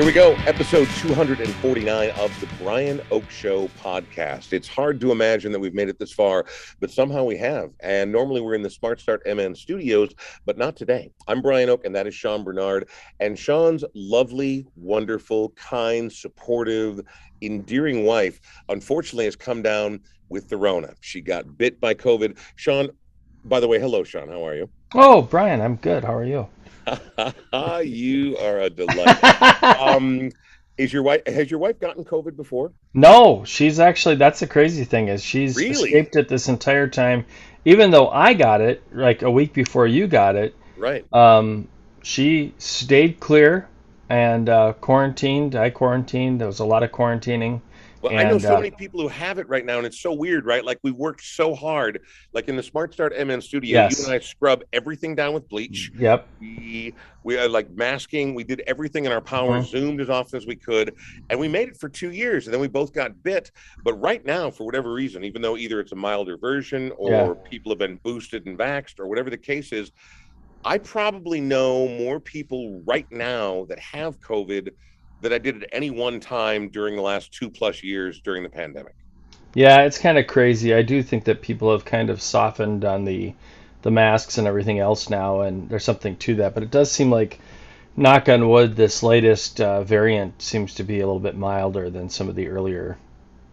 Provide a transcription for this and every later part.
Here we go, episode 249 of the Brian Oake Show podcast. It's hard to imagine that we've made it this far, but somehow we have. And normally we're in the Smart Start MN studios, but not today. I'm Brian Oake, and that is Sean Bernard. And Sean's lovely, wonderful, kind, supportive, endearing wife, unfortunately, has come down with the Rona. She got bit by COVID. Sean, by the way, hello, Sean. How are you? Oh, Brian, I'm good. How are you? you are a delight. um, is your wife has your wife gotten COVID before? No, she's actually that's the crazy thing is she's Really? escaped it this entire time. Even though I got it like a week before you got it, Right. um, she stayed clear and uh, quarantined. I quarantined. There was a lot of quarantining. Well, I know so uh, many people who have it right now, and it's so weird, right? Like we worked so hard, like in the Smart Start MN studio, Yes. you and I scrub everything down with bleach. Yep. We we are like masking. We did everything in our power, Mhm. zoomed as often as we could, and we made it for two years. And then we both got bit. But right now, for whatever reason, even though either it's a milder version or Yeah. people have been boosted and vaxxed or whatever the case is, I probably know more people right now that have COVID that I did at any one time during the last two plus years during the pandemic. Yeah, it's kind of crazy. I do think that people have kind of softened on the the masks and everything else now, and there's something to that. But it does seem like, knock on wood, this latest uh, variant seems to be a little bit milder than some of the earlier.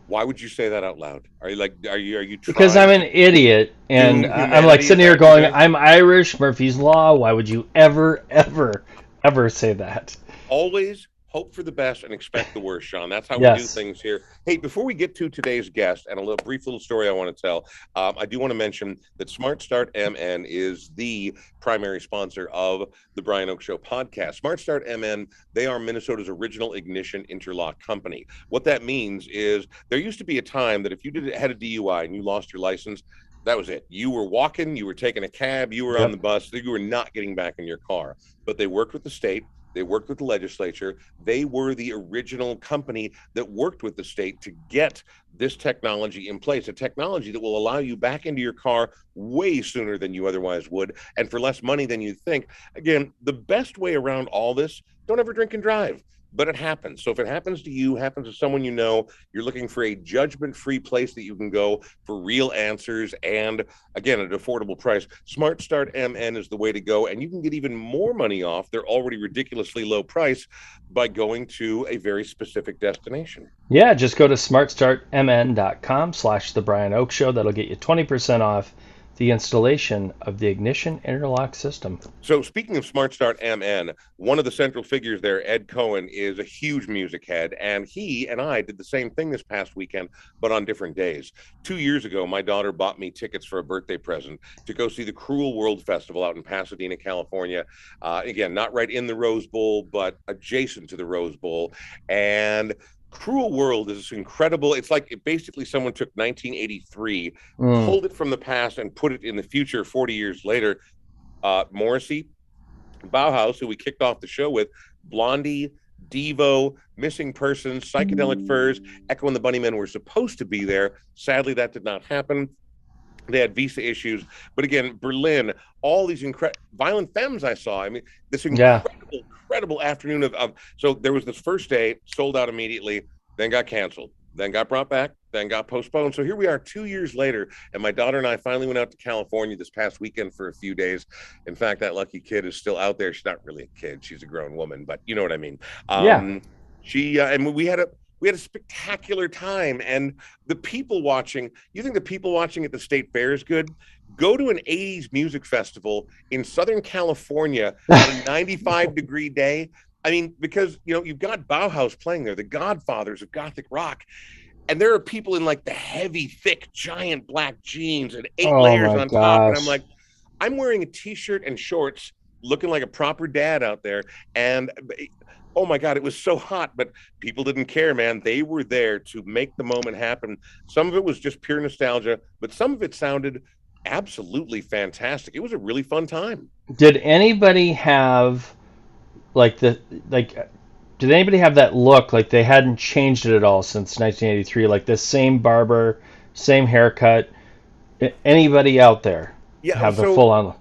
Why would you say that out loud? Are you like, are you, are you Because I'm an idiot, and I'm like sitting here going? "I'm Irish, Murphy's Law. Why would you ever, ever, ever say that?" always hope for the best and expect the worst, Sean? That's how we do things here. Hey, before we get to today's guest and a little brief little story I want to tell, um, I do want to mention that Smart Start MN is the primary sponsor of the Brian Oake Show podcast. Smart Start MN, they are Minnesota's original ignition interlock company. What that means is there used to be a time that if you did had a DUI and you lost your license, that was it. You were walking, you were taking a cab, you were on the bus, you were not getting back in your car. But they worked with the state, they worked with the legislature. They were the original company that worked with the state to get this technology in place, a technology that will allow you back into your car way sooner than you otherwise would and for less money than you think. Again, the best way around all this, don't ever drink and drive. But it happens. So if it happens to you, happens to someone you know, you're looking for a judgment-free place that you can go for real answers and again at an affordable price. Smart Start MN is the way to go, and you can get even more money off their already ridiculously low price by going to a very specific destination. Yeah, just go to smartstartmn.com slash the Brian Oake Show. That'll get you 20% off the installation of the ignition interlock system. So speaking of Smart Start MN, one of the central figures there, Ed Cohen, is a huge music head, and he and I did the same thing this past weekend, but on different days. Two years ago, my daughter bought me tickets for a birthday present to go see the Cruel World Festival out in Pasadena, California. Uh, again, not right in the Rose Bowl, but adjacent to the Rose Bowl, and. Cruel World is incredible. It's like it basically someone took 1983 Mm. pulled it from the past and put it in the future 40 years later. Uh, Morrissey, Bauhaus, who we kicked off the show with, Blondie, Devo, Missing Persons, Psychedelic Furs, Echo and the Bunnymen were supposed to be there. Sadly, that did not happen. They had visa issues. But again, Berlin, all these incredible violent femmes I saw. I mean, this Yeah. incredible, incredible afternoon of, of so there was this first day, sold out immediately, then got canceled, then got brought back, then got postponed. So here we are two years later, and my daughter and I finally went out to California this past weekend for a few days. In fact, that lucky kid is still out there. She's not really a kid; she's a grown woman, but you know what I mean. Um, Yeah. She uh, and we had a we had a spectacular time, and the people watching. You think the people watching at the state fair is good? Go to an 80s music festival in Southern California on a 95 degree day. I mean, because you know you've got Bauhaus playing there, the Godfathers of Gothic rock, and there are people in like the heavy, thick, giant black jeans and eight Oh, layers on top, and. I'm like, I'm wearing a t-shirt and shorts, looking like a proper dad out there, and oh my god, it was so hot, but people didn't care, man. They were there to make the moment happen. Some of it was just pure nostalgia, but some of it sounded absolutely fantastic. It was a really fun time. Did anybody have like the like did anybody have that look like they hadn't changed it at all since 1983 like the same barber, same haircut? Anybody out there Yeah, have the full on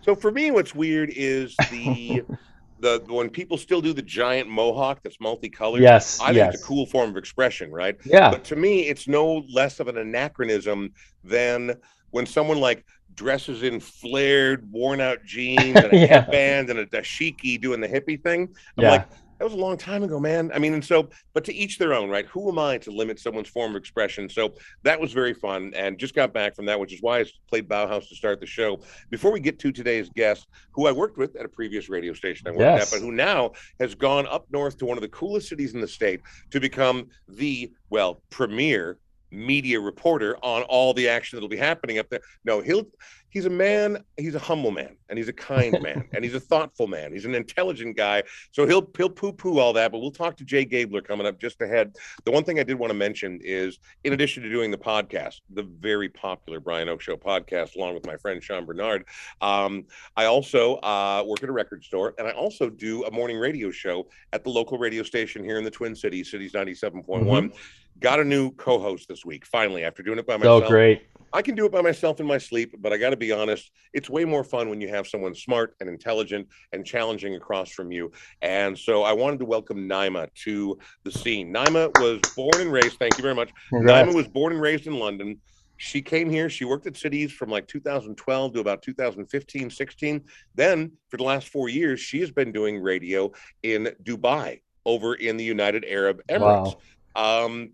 So for me, what's weird is the the when people still do the giant mohawk that's multicolored. Yes, I think yes. it's a cool form of expression, right? Yeah. But to me, it's no less of an anachronism than when someone like dresses in flared, worn out jeans and a Yeah. headband and a dashiki doing the hippie thing. I'm Yeah. like, that was a long time ago, man. I mean, and so, but to each their own, right? Who am I to limit someone's form of expression? So that was very fun and just got back from that, which is why I played Bauhaus to start the show. Before we get to today's guest, who I worked with at a previous radio station I worked Yes. at, but who now has gone up north to one of the coolest cities in the state to become the, well, premier media reporter on all the action that'll be happening up there. No, he'll he's a man, he's a humble man, and he's a kind man, and he's a thoughtful man. He's an intelligent guy. So he'll he'll poo-poo all that, but we'll talk to Jay Gabler coming up just ahead. The one thing I did want to mention is in addition to doing the podcast, the very popular Brian Oake Show podcast, along with my friend Sean Bernard, um, I also uh, work at a record store, and I also do a morning radio show at the local radio station here in the Twin Cities, Cities 97.1. Got a new co-host this week, finally, after doing it by myself. Oh, great. I can do it by myself in my sleep, but I got to be honest, it's way more fun when you have someone smart and intelligent and challenging across from you. And so I wanted to welcome Naima to the scene. Naima was born and raised, thank you very much. Congrats. Naima was born and raised in London. She came here, she worked at cities from like 2012 to about 2015, 16. Then for the last four years, she has been doing radio in Dubai over in the United Arab Emirates. Um,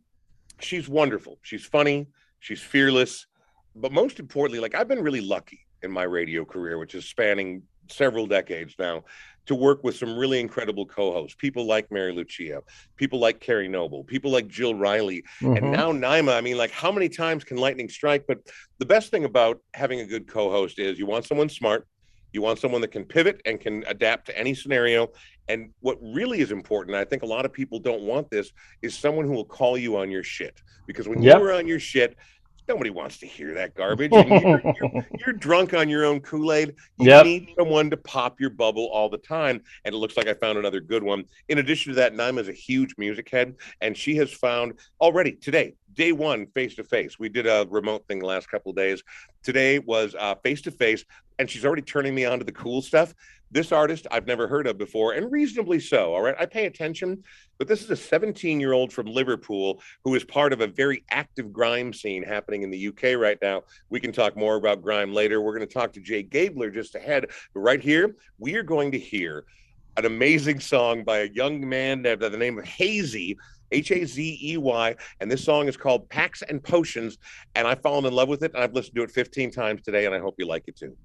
she's wonderful. She's funny. She's fearless. But most importantly, like I've been really lucky in my radio career, which is spanning several decades now, to work with some really incredible co-hosts, people like Mary Lucia, people like Carrie Noble, people like Jill Riley, and Mhm. now Naima. I mean, like how many times can lightning strike? But the best thing about having a good co-host is you want someone smart, you want someone that can pivot and can adapt to any scenario. And what really is important, I think a lot of people don't want this, is someone who will call you on your shit. Because when Yep. you're on your shit, nobody wants to hear that garbage. And you're, you're, you're drunk on your own Kool Aid. You Yep. need someone to pop your bubble all the time. And it looks like I found another good one. In addition to that, Naima is a huge music head, and she has found already today, day one, face to face. We did a remote thing the last couple of days. Today was face to face, and she's already turning me on to the cool stuff. This artist I've never heard of before, and reasonably so. All right, I pay attention, but this is a 17 year old from Liverpool who is part of a very active grime scene happening in the UK right now. We can talk more about grime later. We're going to talk to Jay Gabler just ahead, but right here, we are going to hear an amazing song by a young man by the name of Hazey. H A Z E Y, and this song is called Packs and Potions. And I've fallen in love with it, and I've listened to it 15 times today, and I hope you like it too.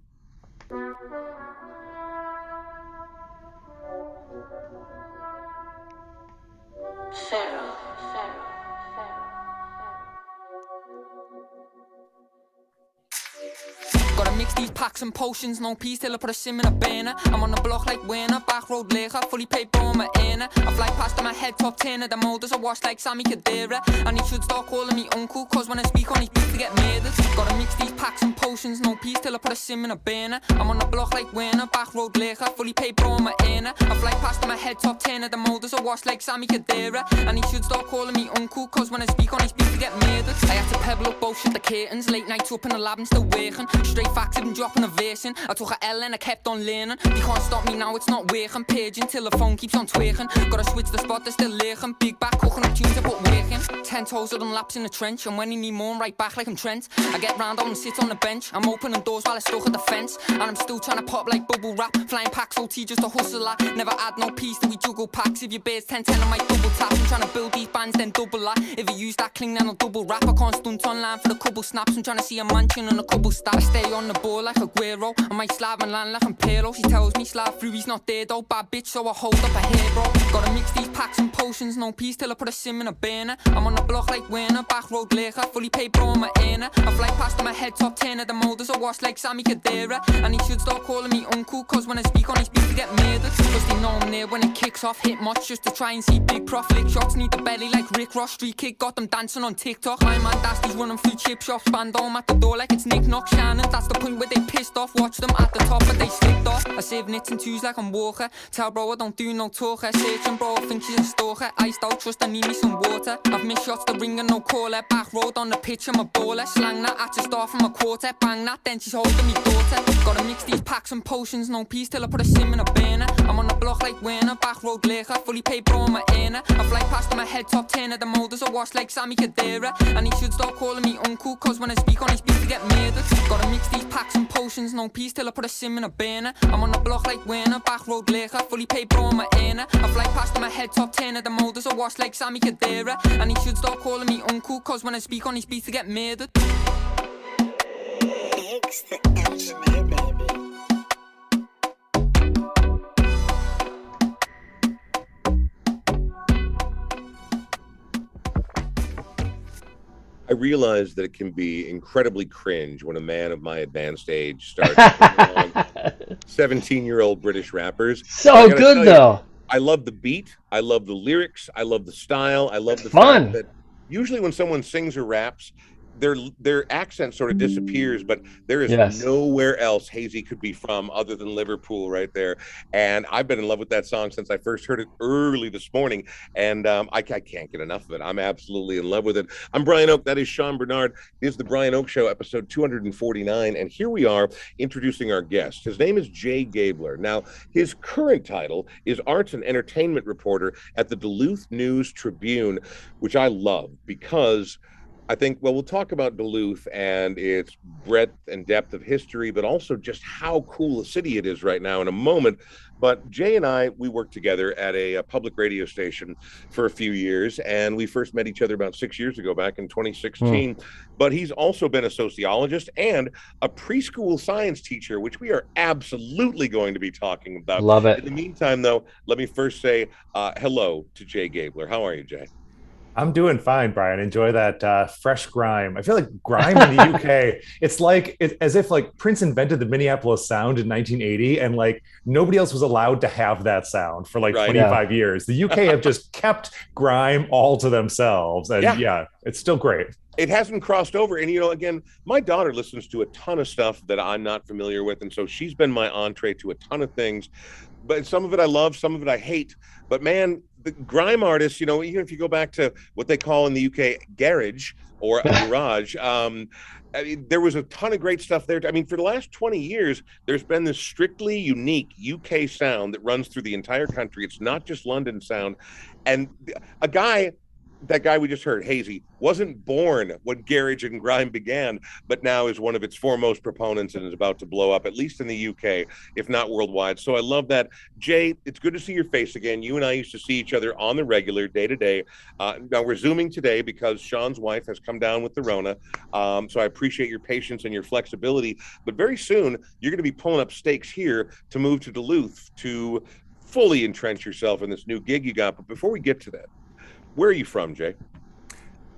Mix these packs and potions, no peace till I put a sim in a banner. I'm on the block like winner, back road later, fully paid on my inner. I fly past on my head top 10 of the molders, I wash like Sammy Kadira. And he should start calling me uncle, cause when I speak on his beat, to get murdered. Gotta mix these packs and potions, no peace till I put a sim in a banner. I'm on the block like winner, back road later, fully paid on my inner. I fly past on my head top 10 of the molders, I wash like Sammy Kadira. And he should start calling me uncle, cause when I speak on his beat, to get murdered. I had to pebble up bullshit the curtains, late nights up in the lab and still working. Straight facts, I've been dropping a verse in. I took a L and I kept on learning. They can't stop me now, it's not working. Paging till the phone keeps on twerking. Gotta switch the spot, they're still lurking. Big back, cooking up tunes, I put work in. Ten toes of them laps in the trench. And when he need more, I'm right back like I'm Trent. I get round on and sit on the bench. I'm opening doors while I stuck at the fence. And I'm still trying to pop like bubble wrap. Flying packs, OT just a hustler. Never add no piece till we juggle packs. If your bears 10 10, I might double tap. I'm trying to build these bands, then double that. If you use that cling, then I'll double rap. I can't stunt online for the couple snaps. I'm trying to see a mansion and a couple stacks. Stay on the ball like a Guero. I might slab and land like I'm Pero. She tells me slab through, he's not there though. Bad bitch, so I hold up a hero. Gotta mix these packs and potions, no peace till I put a sim in a banner. I'm on the block like winner, back road later, fully paid bro on my inner. I fly past on my head top 10 of the molders, I wash like Sammy Kadira. And he should start calling me uncle, cause when I speak on his beat, to get murdered. Cause they know I'm there when it kicks off. Hit much just to try and see big prof. Lick shots, need the belly like Rick Ross. Street kid got them dancing on TikTok. My man Dasty's running through chip shops, band on at the door like it's Nick Knock Shannon. That's the point where they pissed off. Watch them at the top, but they slipped off. I save nits and twos like I'm Walker. Tell bro I don't do no talker. Searching bro, I think she's a stalker. Iced out, trust I need me some water. I've missed shots, the ring and no caller. Back road on the pitch, I'm a baller. Slang that at to start from a quarter. Bang that, then she's holding me daughter. Gotta mix these packs and potions, no peace till I put a sim in a burner. I'm on the block like Werner, back road liquor, fully paid bro on my inner. I fly past on my head top 10 of the molders, I wash like Sammy Kadira. And he should stop calling me uncle, cause when I speak on his beat, to get murdered. Gotta mix these packs and potions, no peace till I put a sim in a burner. I'm on the block like Werner, back road liquor, fully paid bro on my inner. I fly past my head top 10 of the molders, I wash like Sammy Kadira. And he should stop calling me uncle, cause when I speak on his beats, to get murdered. The engineer, I realize that it can be incredibly cringe when a man of my advanced age starts 17 year old British rappers. So good you, though. I love the beat. I love the lyrics. I love the style. I love the Fun. fact that usually when someone sings or raps, their their accent sort of disappears, but there is Yes. nowhere else Hazey could be from other than Liverpool right there. And I've been in love with that song since I first heard it early this morning, and um, I, I can't get enough of it. I'm absolutely in love with it. I'm Brian Oake. That is Sean Bernard. This is the Brian Oake Show, episode 249, and here we are introducing our guest. His name is Jay Gabler. Now, his current title is Arts and Entertainment Reporter at the Duluth News Tribune, which I love because I think, well, we'll talk about Duluth and its breadth and depth of history, but also just how cool a city it is right now in a moment. But Jay and I, we worked together at a, a public radio station for a few years, and we first met each other about six years ago, back in 2016. But he's also been a sociologist and a preschool science teacher, which we are absolutely going to be talking about. Love it. In the meantime, though, let me first say uh, hello to Jay Gabler. How are you, Jay? I'm doing fine, Brian. Enjoy that uh, fresh grime. I feel like grime in the UK. It's like it, as if like Prince invented the Minneapolis sound in 1980, and like nobody else was allowed to have that sound for like Right. 25 years. The UK have just kept grime all to themselves, and Yeah. yeah, it's still great. it hasn't crossed over. And you know, again, my daughter listens to a ton of stuff that I'm not familiar with, and so she's been my entree to a ton of things. But some of it I love, some of it I hate. But man, the grime artists, you know, even if you go back to what they call in the UK garage or a garage, um, I mean, there was a ton of great stuff there. I mean, for the last 20 years, there's been this strictly unique UK sound that runs through the entire country. It's not just London sound. And a guy that guy we just heard, Hazey, wasn't born when garage and grime began, but now is one of its foremost proponents and is about to blow up, at least in the UK, if not worldwide. So I love that. Jay, it's good to see your face again. You and I used to see each other on the regular, day to day. Uh, Now we're Zooming today because Sean's wife has come down with the Rona. Um, so I appreciate your patience and your flexibility. But very soon, you're going to be pulling up stakes here to move to Duluth to fully entrench yourself in this new gig you got. But before we get to that, where are you from, Jay?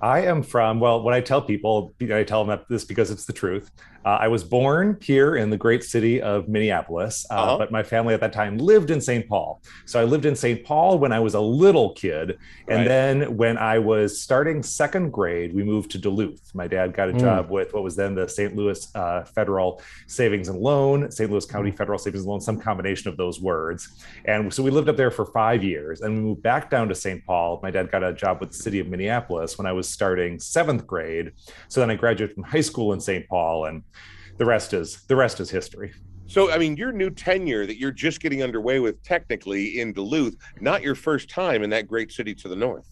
I am from, well, when I tell people, I tell them that this because it's the truth. Uh, I was born here in the great city of Minneapolis, uh, Uh-huh. but my family at that time lived in St. Paul. So I lived in St. Paul when I was a little kid. And Right. then when I was starting second grade, we moved to Duluth. My dad got a Mm. job with what was then the St. Louis uh, Federal Savings and Loan, St. Louis County Federal Savings and Loan, some combination of those words. And so we lived up there for five years and we moved back down to St. Paul. My dad got a job with the city of Minneapolis when I was starting seventh grade. So then I graduated from high school in St. Paul and the rest is the rest is history. So, I mean, your new tenure that you're just getting underway with technically in Duluth, not your first time in that great city to the north.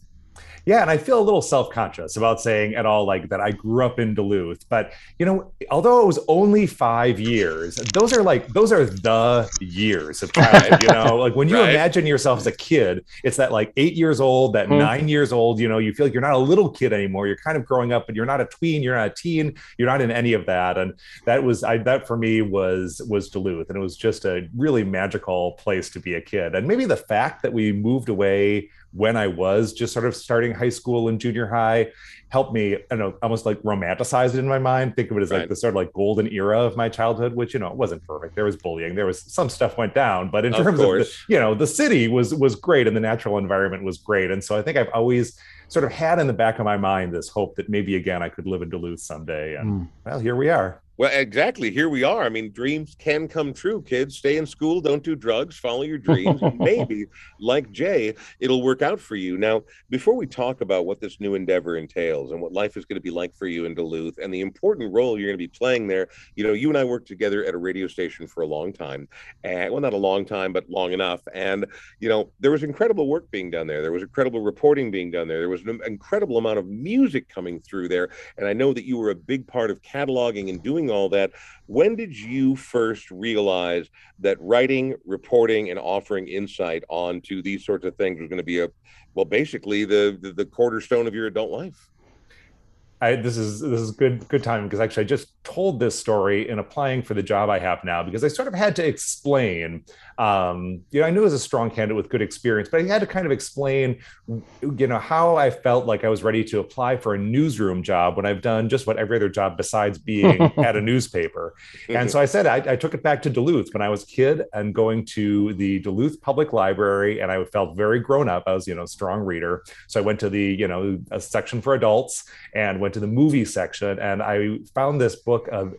Yeah, and I feel a little self-conscious about saying at all like that I grew up in Duluth, but you know, although it was only 5 years, those are like those are the years of childhood, you know? Like when you Right. imagine yourself as a kid, it's that like 8 years old, that Hmm. 9 years old, you know, you feel like you're not a little kid anymore. You're kind of growing up, but you're not a tween, you're not a teen, you're not in any of that. And that was I that for me was was Duluth and it was just a really magical place to be a kid. And maybe the fact that we moved away when I was just sort of starting high school and junior high helped me, I know, almost like romanticize it in my mind. Think of it as like the sort of like golden era of my childhood, which you know it wasn't perfect. There was bullying, there was some stuff went down, but in Of terms of the, you know the city was was great and the natural environment was great, and so I think I've always sort of had in the back of my mind this hope that maybe again I could live in Duluth someday, and Mm. well, here we are. Well, exactly. Here we are. I mean, dreams can come true, kids. Stay in school, don't do drugs, follow your dreams. maybe, like Jay, it'll work out for you. Now, before we talk about what this new endeavor entails and what life is going to be like for you in Duluth and the important role you're going to be playing there, you know, you and I worked together at a radio station for a long time. And well, not a long time, but long enough. And, you know, there was incredible work being done there. There was incredible reporting being done there. There was an incredible amount of music coming through there. And I know that you were a big part of cataloging and doing all that. When did you first realize that writing, reporting, and offering insight onto these sorts of things was going to be a, well, basically the, the, the cornerstone of your adult life? I, this is this is good good time because actually I just told this story in applying for the job I have now because I sort of had to explain. Um, you know, I knew I was a strong candidate with good experience, but I had to kind of explain, you know, how I felt like I was ready to apply for a newsroom job when I've done just what every other job besides being at a newspaper. And so I said I, I took it back to Duluth when I was a kid and going to the Duluth Public Library, and I felt very grown up. I was, you know, a strong reader, so I went to the, you know, a section for adults and went to the movie section, and I found this book of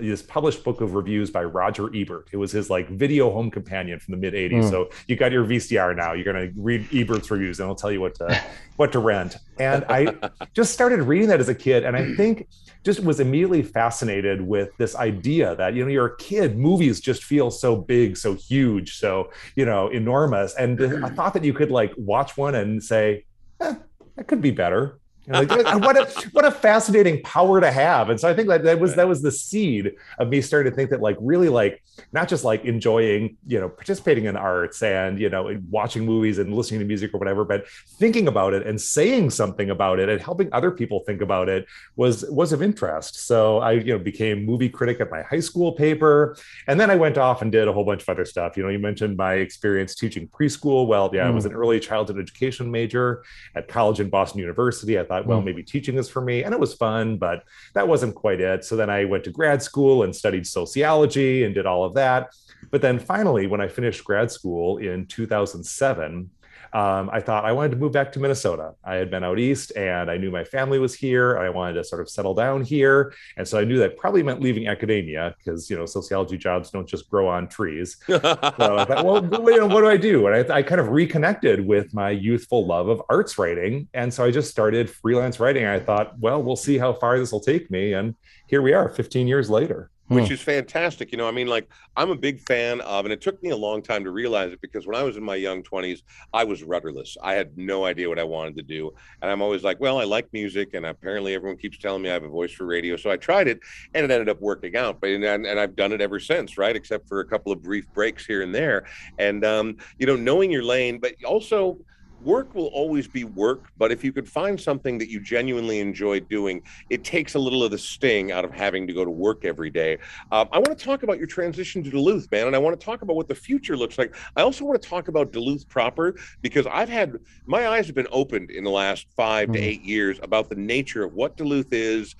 this published book of reviews by Roger Ebert. It was his like video home companion from the mid 80s. Mm. So you got your VCR now. You're gonna read Ebert's reviews and it'll tell you what to what to rent. And I just started reading that as a kid, and I think just was immediately fascinated with this idea that you know you're a kid, movies just feel so big, so huge, so you know enormous, and I thought that you could like watch one and say, eh, that could be better like, what a what a fascinating power to have. And so I think that that was that was the seed of me starting to think that like really like not just like enjoying you know participating in arts and you know watching movies and listening to music or whatever, but thinking about it and saying something about it and helping other people think about it was was of interest. So I you know became movie critic at my high school paper, and then I went off and did a whole bunch of other stuff. You know, you mentioned my experience teaching preschool. Well, yeah, mm. I was hmm. an early childhood education major at college in Boston University. I thought, well, maybe teaching is for me. And it was fun, but that wasn't quite it. So then I went to grad school and studied sociology and did all of that. But then finally, when I finished grad school in 2007, um, I thought I wanted to move back to Minnesota. I had been out east and I knew my family was here. I wanted to sort of settle down here. And so I knew that probably meant leaving academia because, you know, sociology jobs don't just grow on trees. so I thought, well, what do I do? And I, I kind of reconnected with my youthful love of arts writing. And so I just started freelance writing. I thought, well, we'll see how far this will take me. And here we are 15 years later which is fantastic. You know, I mean, like I'm a big fan of, and it took me a long time to realize it because when I was in my young 20s, I was rudderless. I had no idea what I wanted to do. And I'm always like, well, I like music, and apparently everyone keeps telling me I have a voice for radio. So I tried it, and it ended up working out. But and, and I've done it ever since, right? Except for a couple of brief breaks here and there. And um, you know, knowing your lane, but also work will always be work, but if you could find something that you genuinely enjoy doing, it takes a little of the sting out of having to go to work every day. Um, I want to talk about your transition to Duluth, man, and I want to talk about what the future looks like. I also want to talk about Duluth proper because I've had my eyes have been opened in the last 5 mm-hmm. to eight years about the nature of what Duluth is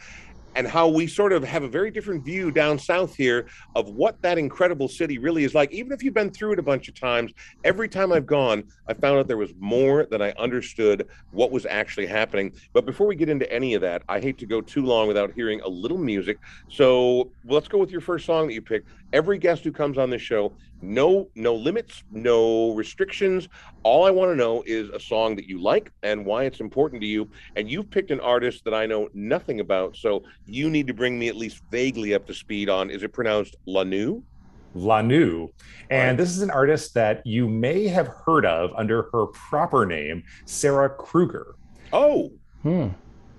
and how we sort of have a very different view down south here of what that incredible city really is like. Even if you've been through it a bunch of times, every time I've gone, I found out there was more than I understood what was actually happening. But before we get into any of that, I hate to go too long without hearing a little music. So let's go with your first song that you picked. Every guest who comes on this show no no limits no restrictions. All i want to know is a song that you like and why it's important to you. And you've picked an artist that i know nothing about so you need to bring me at least vaguely up to speed on is it pronounced lanu? Lanu. And this is an artist that you may have heard of under her proper name sarah krueger. Oh. Hmm.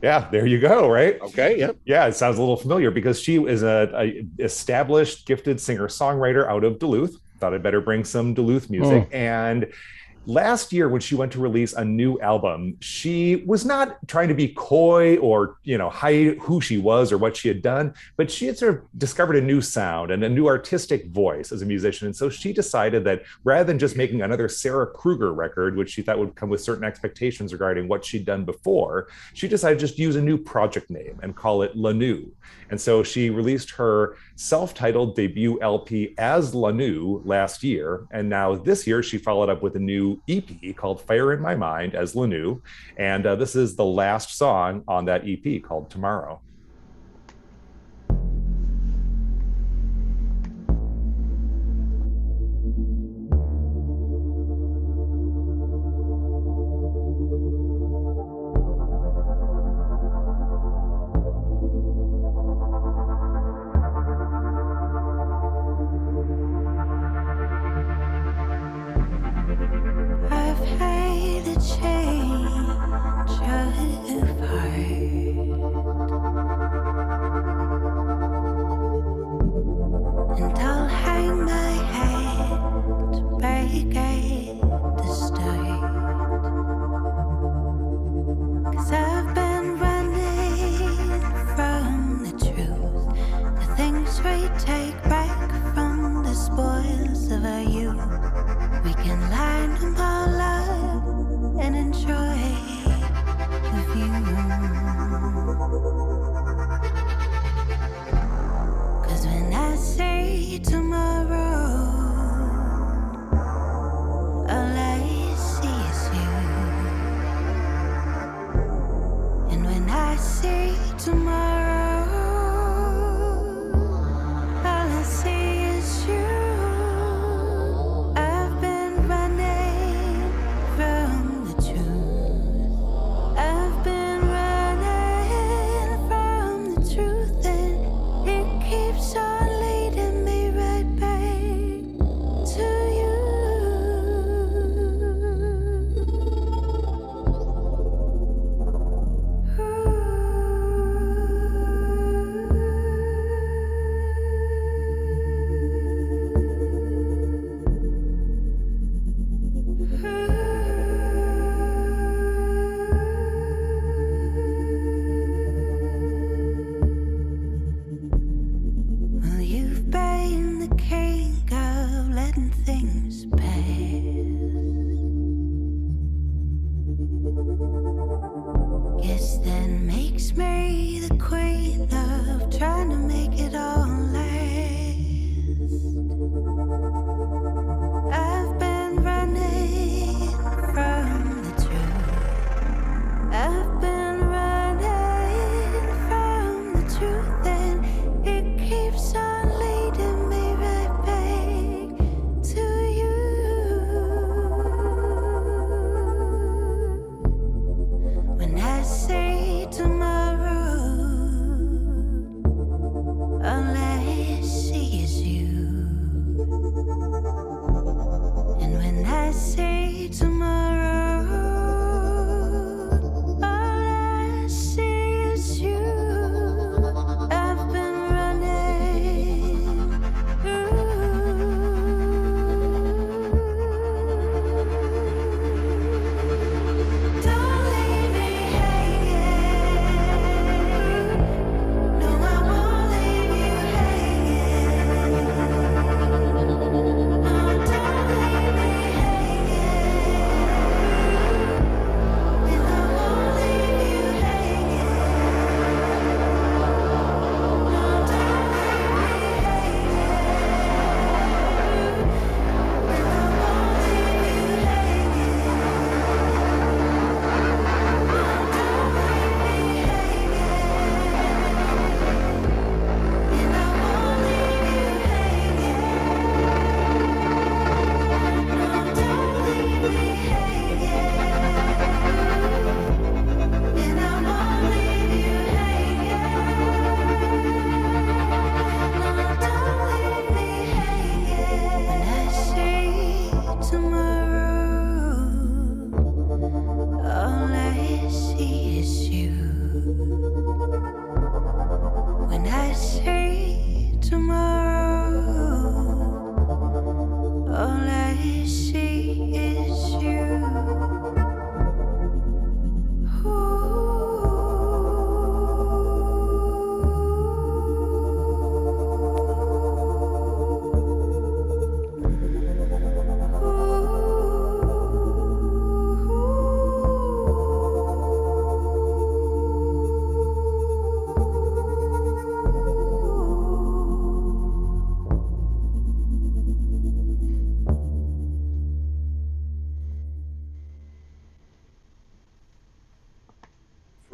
Yeah, there you go. Right. Okay. Yeah. Yeah, it sounds a little familiar because she is a, a established, gifted singer songwriter out of Duluth thought I'd better bring some Duluth music. Mm. And last year when she went to release a new album she was not trying to be coy or you know hide who she was or what she had done but she had sort of discovered a new sound and a new artistic voice as a musician. And so she decided that rather than just making another sarah krueger record which she thought would come with certain expectations regarding what she'd done before she decided to just use a new project name and call it lanu. And so she released her self-titled debut lp as lanu last year. And now this year she followed up with a new EP called Fire in My Mind as Lanu. And uh, this is the last song on that EP called Tomorrow.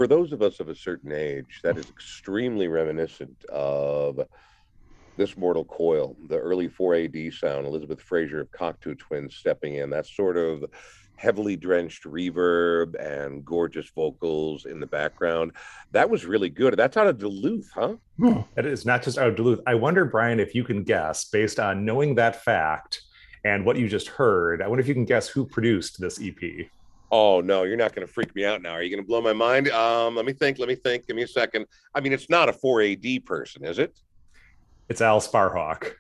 Those of us of a certain age, that is extremely reminiscent of this Mortal Coil, the early 4AD sound, Elizabeth Fraser of Cocteau Twins stepping in, that sort of heavily drenched reverb and gorgeous vocals in the background. That was really good. That's out of Duluth, huh? Hmm. It is not just out of Duluth. I wonder, Brian, if you can guess based on knowing that fact and what you just heard. I wonder if you can guess who produced this EP. Oh no, you're not going to freak me out now. Are you going to blow my mind? Um, let me think. Let me think. Give me a second. I mean, it's not a 4AD person, is it? It's Al Sparhawk.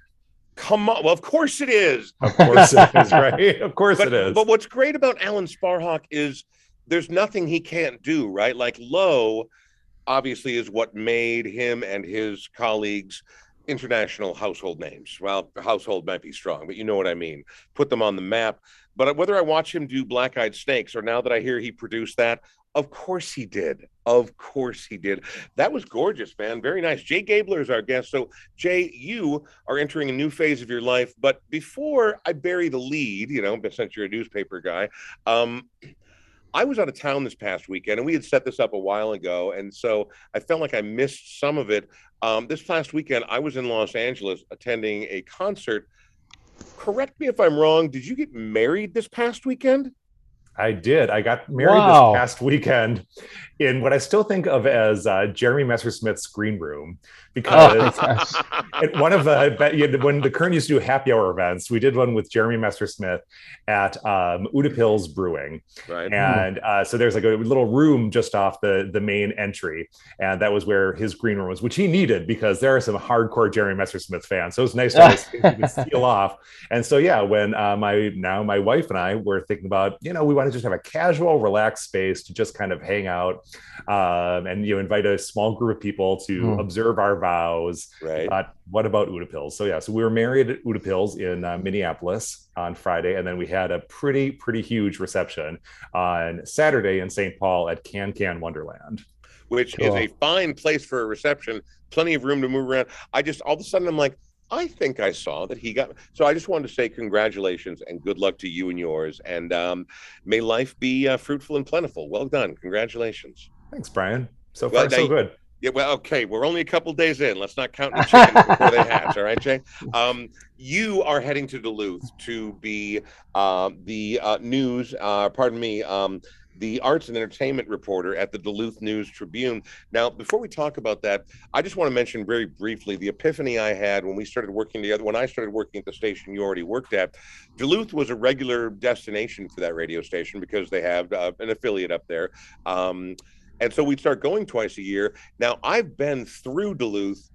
Come on. Well, of course it is. Of course it is, right? Of course but, it is. But what's great about Alan Sparhawk is there's nothing he can't do, right? Like Low, obviously, is what made him and his colleagues international household names. Well, household might be strong, but you know what I mean. Put them on the map. But whether I watch him do Black Eyed Snakes or now that I hear he produced that, of course he did. Of course he did. That was gorgeous, man. Very nice. Jay Gabler is our guest. So, Jay, you are entering a new phase of your life. But before I bury the lead, you know, since you're a newspaper guy, um, I was out of town this past weekend and we had set this up a while ago. And so I felt like I missed some of it. Um, this past weekend, I was in Los Angeles attending a concert. Correct me if I'm wrong. Did you get married this past weekend? I did. I got married Wow. this past weekend in what I still think of as uh, Jeremy Messersmith's green room because at one of the but, you know, when the Current used to do happy hour events, we did one with Jeremy Messersmith at um, Utepils Brewing, Right. and uh, so there's like a little room just off the the main entry, and that was where his green room was, which he needed because there are some hardcore Jeremy Messersmith fans. So it was nice to have space you steal off. And so yeah, when uh, my now my wife and I were thinking about, you know, we want to just have a casual, relaxed space to just kind of hang out, um, and you know, invite a small group of people to Hmm. observe our vows. Right. But what about Utepils? So yeah, so we were married at Utepils in uh, Minneapolis on Friday, and then we had a pretty pretty huge reception on Saturday in St. Paul at Can Can Wonderland. which Cool. is a fine place for a reception, plenty of room to move around. I just all of a sudden I'm like, I think I saw that he got. So I just wanted to say congratulations and good luck to you and yours, and um, may life be uh, fruitful and plentiful. Well done, congratulations. Thanks, Brian. So Well, far, now so you- good. Yeah, well, okay, we're only a couple days in. Let's not count the chickens before they hatch. All right, Jay. Um, you are heading to Duluth to be uh, the uh, news. Uh, pardon me. Um, the arts and entertainment reporter at the Duluth News Tribune. Now, before we talk about that, I just want to mention very briefly the epiphany I had when we started working together. When I started working at the station you already worked at, Duluth was a regular destination for that radio station because they have uh, an affiliate up there. Um, and so we'd start going twice a year. Now, I've been through Duluth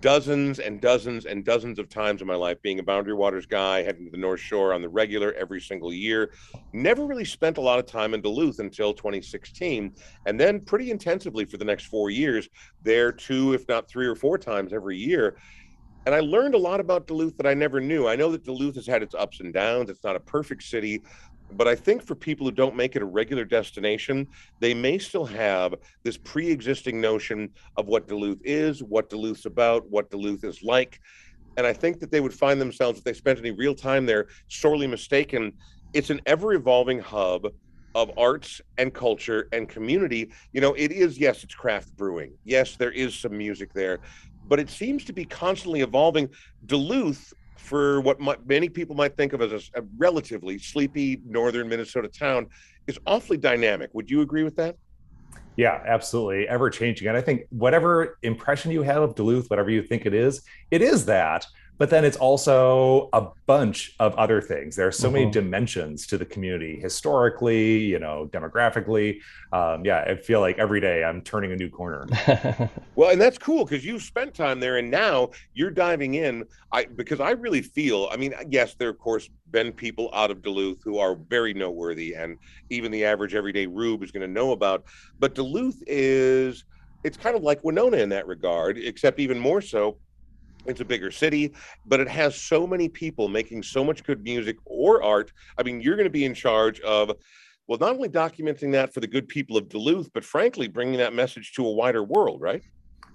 dozens and dozens and dozens of times in my life, being a Boundary Waters guy, heading to the North Shore on the regular every single year. Never really spent a lot of time in Duluth until 2016, and then pretty intensively for the next four years, there two, if not three or four times every year. And I learned a lot about Duluth that I never knew. I know that Duluth has had its ups and downs. It's not a perfect city, but I think for people who don't make it a regular destination, they may still have this pre-existing notion of what Duluth is, what Duluth's about, what Duluth is like. And I think that they would find themselves, if they spent any real time there, sorely mistaken. It's an ever-evolving hub of arts and culture and community. You know, it is, yes, it's craft brewing. Yes, there is some music there, but it seems to be constantly evolving. Duluth, for what might, many people might think of as a, a relatively sleepy northern Minnesota town, is awfully dynamic. Would you agree with that? Yeah, absolutely. Ever changing. And I think whatever impression you have of Duluth, whatever you think it is, it is that. But then it's also a bunch of other things. There are so many Mhm. dimensions to the community historically, you know, demographically. Um, yeah, I feel like every day I'm turning a new corner. Well, and that's cool because you've spent time there, and now you're diving in. I because I really feel. I mean, yes, there of course been people out of Duluth who are very noteworthy, and even the average everyday rube is going to know about. But Duluth is it's kind of like Winona in that regard, except even more so. It's a bigger city, but it has so many people making so much good music or art. I mean, you're going to be in charge of, well, not only documenting that for the good people of Duluth, but frankly, bringing that message to a wider world, right?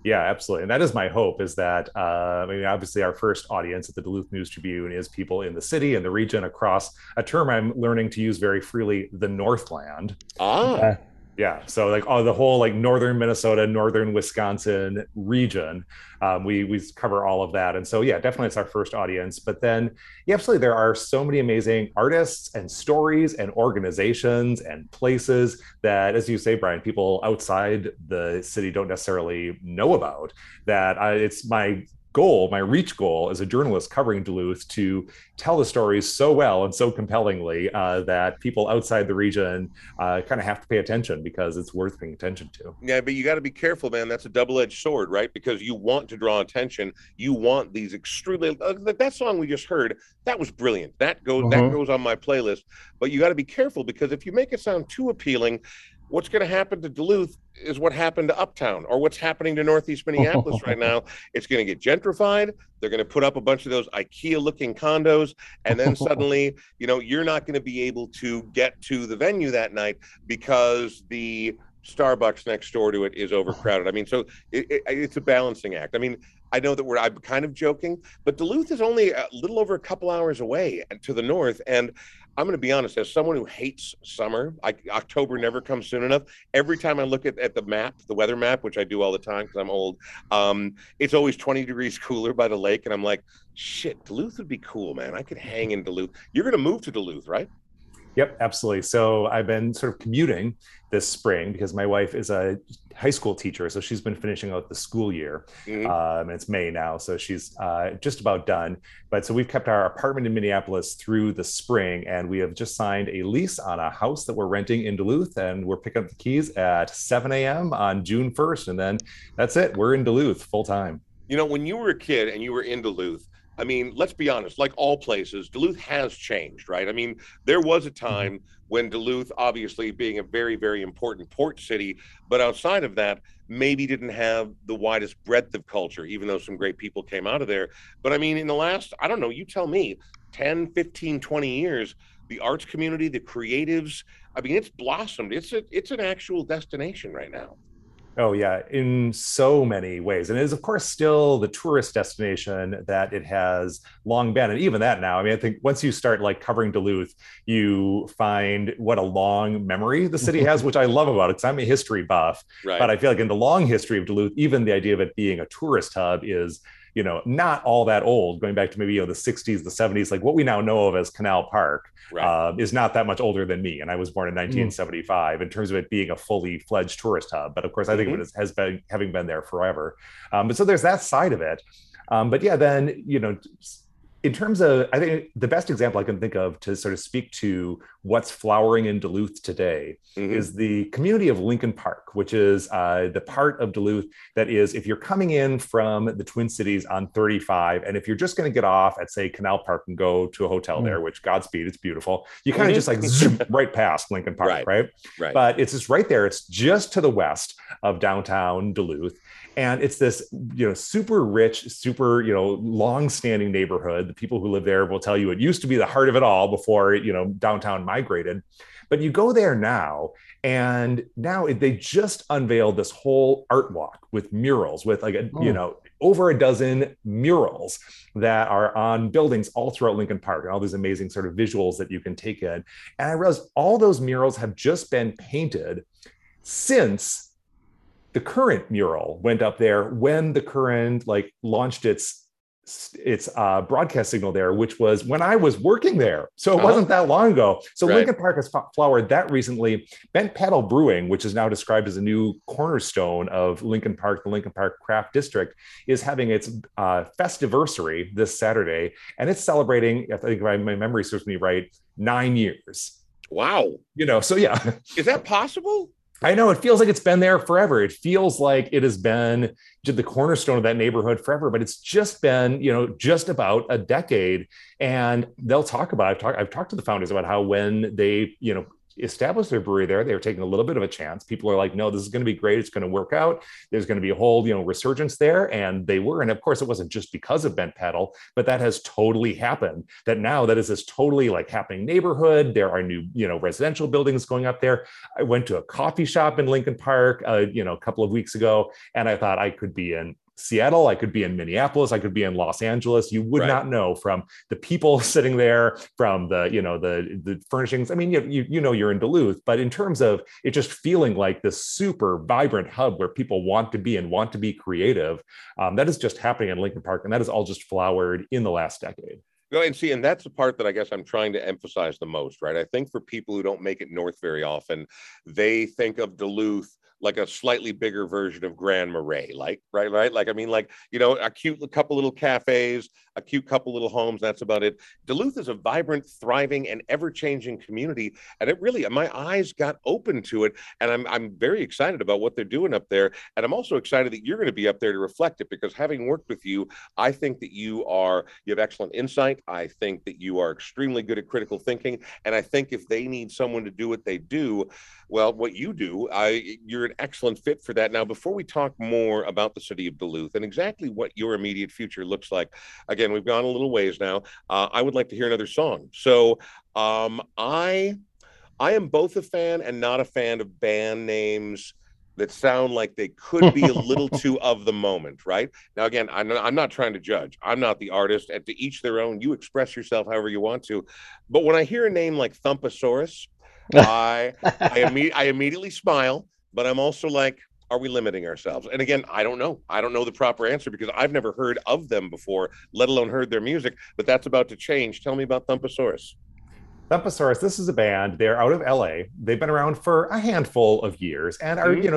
Yeah, absolutely. And that is my hope is that, uh, I mean, obviously, our first audience at the Duluth News Tribune is people in the city and the region across a term I'm learning to use very freely the Northland. Ah, Yeah. Yeah. So, like, all the whole like northern Minnesota, northern Wisconsin region, um, we, we cover all of that. And so, yeah, definitely it's our first audience. But then, yeah, absolutely, there are so many amazing artists and stories and organizations and places that, as you say, Brian, people outside the city don't necessarily know about. That I, it's my goal, my reach goal as a journalist covering Duluth to tell the stories so well and so compellingly uh, that people outside the region uh, kind of have to pay attention because it's worth paying attention to. yeah, but you got to be careful, man. That's a double-edged sword, right? Because you want to draw attention. You want these extremely uh, that song we just heard. That was brilliant. That goes that Mhm. goes on my playlist. But you got to be careful because if you make it sound too appealing, what's going to happen to Duluth is what happened to Uptown or what's happening to Northeast Minneapolis right now. It's going to get gentrified. They're going to put up a bunch of those IKEA looking condos. And then suddenly, you know, you're not going to be able to get to the venue that night because the Starbucks next door to it is overcrowded. I mean, so it, it, it's a balancing act. I mean, I know that we're I'm kind of joking, but Duluth is only a little over a couple hours away to the north, and I'm going to be honest. As someone who hates summer, I, October never comes soon enough. Every time I look at, at the map, the weather map, which I do all the time because I'm old, um, it's always 20 degrees cooler by the lake, and I'm like, shit, Duluth would be cool, man. I could hang in Duluth. You're going to move to Duluth, right? Yep, absolutely. So I've been sort of commuting this spring because my wife is a high school teacher, so she's been finishing out the school year. Mm-hmm. Um, it's May now, so she's uh, just about done. But so we've kept our apartment in Minneapolis through the spring, and we have just signed a lease on a house that we're renting in Duluth, and we're picking up the keys at 7 a.m. on June 1st, and then that's it. We're in Duluth full time. You know, when you were a kid and you were in Duluth, I mean, let's be honest, like all places, Duluth has changed, right? I mean, there was a mm-hmm. When Duluth, obviously being a very, very important port city, but outside of that, maybe didn't have the widest breadth of culture, even though some great people came out of there. But I mean, in the last, I don't know, you tell me, 10, 15, 20 years, the arts community, the creatives, I mean, it's blossomed. It's a, it's an actual destination right now. Oh yeah, in so many ways, and it is of course still the tourist destination that it has long been, and even that now. I mean, I think once you start like covering Duluth, you find what a long memory the city has, which I love about it because I'm a history buff. Right. But I feel like in the long history of Duluth, even the idea of it being a tourist hub is you know, not all that old, going back to maybe you know the 60s, the 70s, like what we now know of as Canal Park right. uh, is not that much older than me. And I was born in 1975 mm. in terms of it being a fully fledged tourist hub. But of course, I think mm-hmm. it has been having been there forever. Um, but so there's that side of it. Um, but yeah, then you know in terms of i think the best example i can think of to sort of speak to what's flowering in duluth today mm-hmm. is the community of lincoln park which is uh, the part of duluth that is if you're coming in from the twin cities on 35 and if you're just going to get off at say canal park and go to a hotel mm-hmm. there which godspeed it's beautiful you kind of mm-hmm. just like zoom right past lincoln park right. right right but it's just right there it's just to the west of downtown duluth and it's this you know super rich super you know long standing neighborhood the people who live there will tell you it used to be the heart of it all before you know downtown migrated but you go there now and now they just unveiled this whole art walk with murals with like a oh. you know over a dozen murals that are on buildings all throughout Lincoln Park and all these amazing sort of visuals that you can take in. And I realized all those murals have just been painted since the current mural went up there when the current like launched its its uh, broadcast signal there, which was when I was working there. So it uh-huh. wasn't that long ago. So right. Lincoln Park has flowered that recently. Bent Paddle Brewing, which is now described as a new cornerstone of Lincoln Park, the Lincoln Park Craft District, is having its uh, festiversary this Saturday, and it's celebrating. I think my memory serves me right, nine years. Wow. You know, so yeah. Is that possible? I know it feels like it's been there forever. It feels like it has been the cornerstone of that neighborhood forever, but it's just been, you know, just about a decade. And they'll talk about, I've talked, I've talked to the founders about how when they, you know, established their brewery there, they were taking a little bit of a chance. People are like, no, this is going to be great. It's going to work out. There's going to be a whole, you know, resurgence there. And they were. And of course, it wasn't just because of Bent Paddle, but that has totally happened. That now that is this totally like happening neighborhood. There are new, you know, residential buildings going up there. I went to a coffee shop in Lincoln Park, uh, you know, a couple of weeks ago, and I thought I could be in Seattle, I could be in Minneapolis, I could be in Los Angeles. You would right. not know from the people sitting there, from the you know the the furnishings. I mean, you, you you know you're in Duluth, but in terms of it just feeling like this super vibrant hub where people want to be and want to be creative, um, that is just happening in Lincoln Park, and that is all just flowered in the last decade. No, and see, and that's the part that I guess I'm trying to emphasize the most, right? I think for people who don't make it north very often, they think of Duluth like a slightly bigger version of Grand Marais, like right, right. Like I mean, like you know, a cute couple little cafes, a cute couple little homes. That's about it. Duluth is a vibrant, thriving, and ever-changing community, and it really my eyes got open to it, and I'm I'm very excited about what they're doing up there, and I'm also excited that you're going to be up there to reflect it because having worked with you, I think that you are you have excellent insight. I think that you are extremely good at critical thinking, and I think if they need someone to do what they do, well, what you do, I you're an excellent fit for that. Now, before we talk more about the city of Duluth and exactly what your immediate future looks like, again, we've gone a little ways now. Uh, I would like to hear another song. So, um, I I am both a fan and not a fan of band names that sound like they could be a little too of the moment, right? Now, again, I'm not, I'm not trying to judge. I'm not the artist, and to each their own. You express yourself however you want to. But when I hear a name like Thumpasaurus, I I, imme- I immediately smile, but I'm also like, are we limiting ourselves? And again, I don't know. I don't know the proper answer because I've never heard of them before, let alone heard their music. But that's about to change. Tell me about Thumpasaurus. Thumpasaurus, this is a band. They're out of LA. They've been around for a handful of years and are, Mhm. you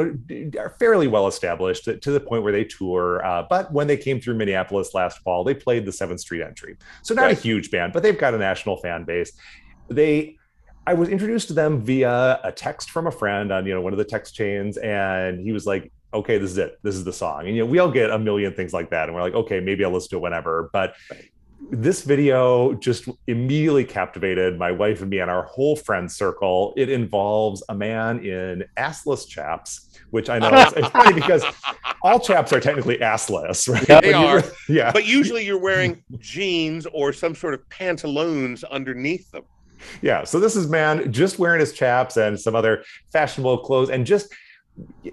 know, are fairly well established to, to the point where they tour. Uh, but when they came through Minneapolis last fall, they played the Seventh Street Entry. So not Right. a huge band, but they've got a national fan base. They I was introduced to them via a text from a friend on, you know, one of the text chains, and he was like, okay, this is it. This is the song. And you know, we all get a million things like that. And we're like, okay, maybe I'll listen to it whenever. But this video just immediately captivated my wife and me and our whole friend circle. It involves a man in assless chaps, which I know is it's funny because all chaps are technically assless, right? Yeah, they are. Yeah. But usually you're wearing jeans or some sort of pantaloons underneath them. Yeah. So this is man just wearing his chaps and some other fashionable clothes and just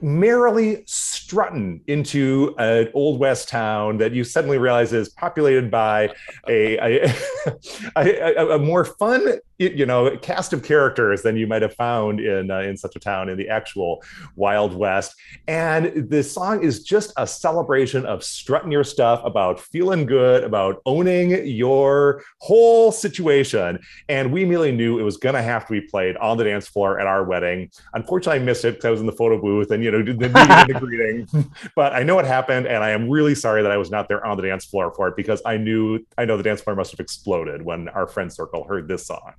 merrily strutting into an old west town that you suddenly realize is populated by a a, a, a- a more fun you know cast of characters than you might have found in uh, in such a town in the actual wild west and the song is just a celebration of strutting your stuff about feeling good about owning your whole situation and we immediately knew it was going to have to be played on the dance floor at our wedding. Unfortunately, I missed it because I was in the photo booth and you know did the meeting the greeting. But I know it happened, and I am really sorry that I was not there on the dance floor for it because I knew I know the dance floor must have exploded when our friend circle heard this song.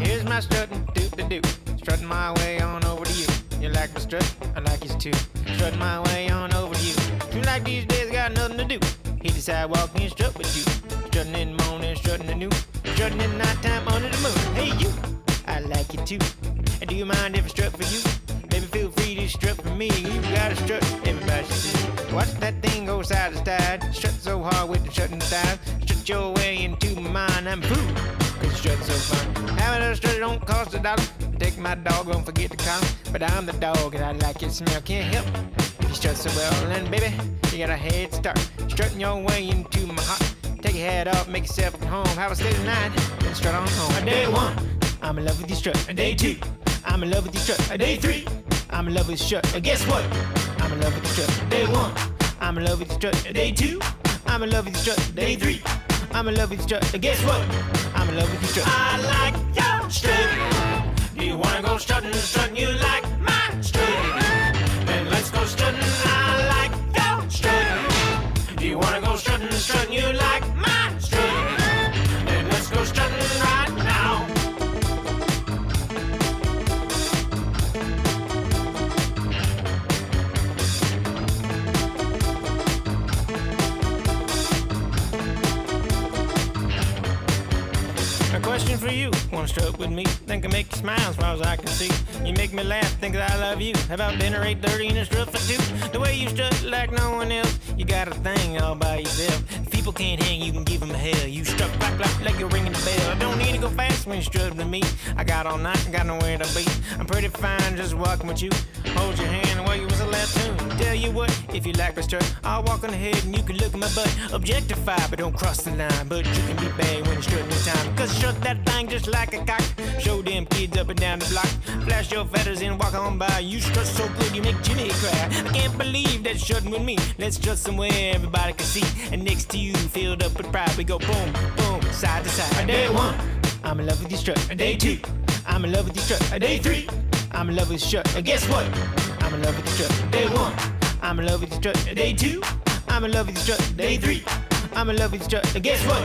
Here's my strutting, do do do. Strutting my way on over to you. You like my strut? I like yours too. Strutting my way on over to you. Seems like these days got nothing to do. Hit the sidewalk and strut with you. Strutting in the morning, at noon. Strutting in nighttime under the moon. Hey you, I like you too. And do you mind if I strut for you? Baby, feel free to strut for me. You got to strut, everybody should see. Watch that thing go side to side. Strut so hard with the strutting style. Strut your way into my mind. I'm fool. Cause strut so fun. Having a strut don't cost a dollar. Take my dog, don't forget to call. But I'm the dog and I like your smell. Can't help you strut so well. And baby, you got a head start. Strutting your way into my heart. Take your head off, make yourself at home. Have a steady night, then strut on home. Day one, I'm in love with your strut. Day two, I'm in love with your strut. Day three, I'm in love with your strut. Guess what? I'm in love with your strut. Day one, I'm in love with your strut. Day two, I'm in love with your strut. Day three, I'm in love with your strut. Guess what? I'm in love with your strut. I like your strut. Do you wanna go strutting, strutting? You like my strut? Then let's go strutting. I like your strut. Do you wanna go strutting, strutting? You like strut with me? Think I make you smile as far as I can see. You make me laugh, think that I love you. How about dinner 8.30 and a strut for two? The way you strut like no one else. You got a thing all by yourself. If people can't hang, you can give them hell. You strut clap clap like you're ringing the bell. I don't need to go fast when you strut with me. I got all night, got nowhere to be. I'm pretty fine just walking with you. Hold your hand while you was a that tune. Tell you what, if you like my strut, I'll walk on ahead and you can look at my butt. Objectify, but don't cross the line. But you can be bad when it's strutting time. Cause strut that thing just like a cock. Show them kids up and down the block. Flash your feathers and walk on by. You strut so good you make Jimmy cry. I can't believe that strutting with me. Let's strut somewhere everybody can see. And next to you, filled up with pride, we go boom, boom, side to side. Day one, I'm in love with your strut. Day two, I'm in love with your strut. Day three, I'm in love with your strut. And guess what? I'm in love with your strut. Day one, I'm in love with your strut. Day two, I'm in love with your strut. Day three, I'm in love with your strut. And guess what?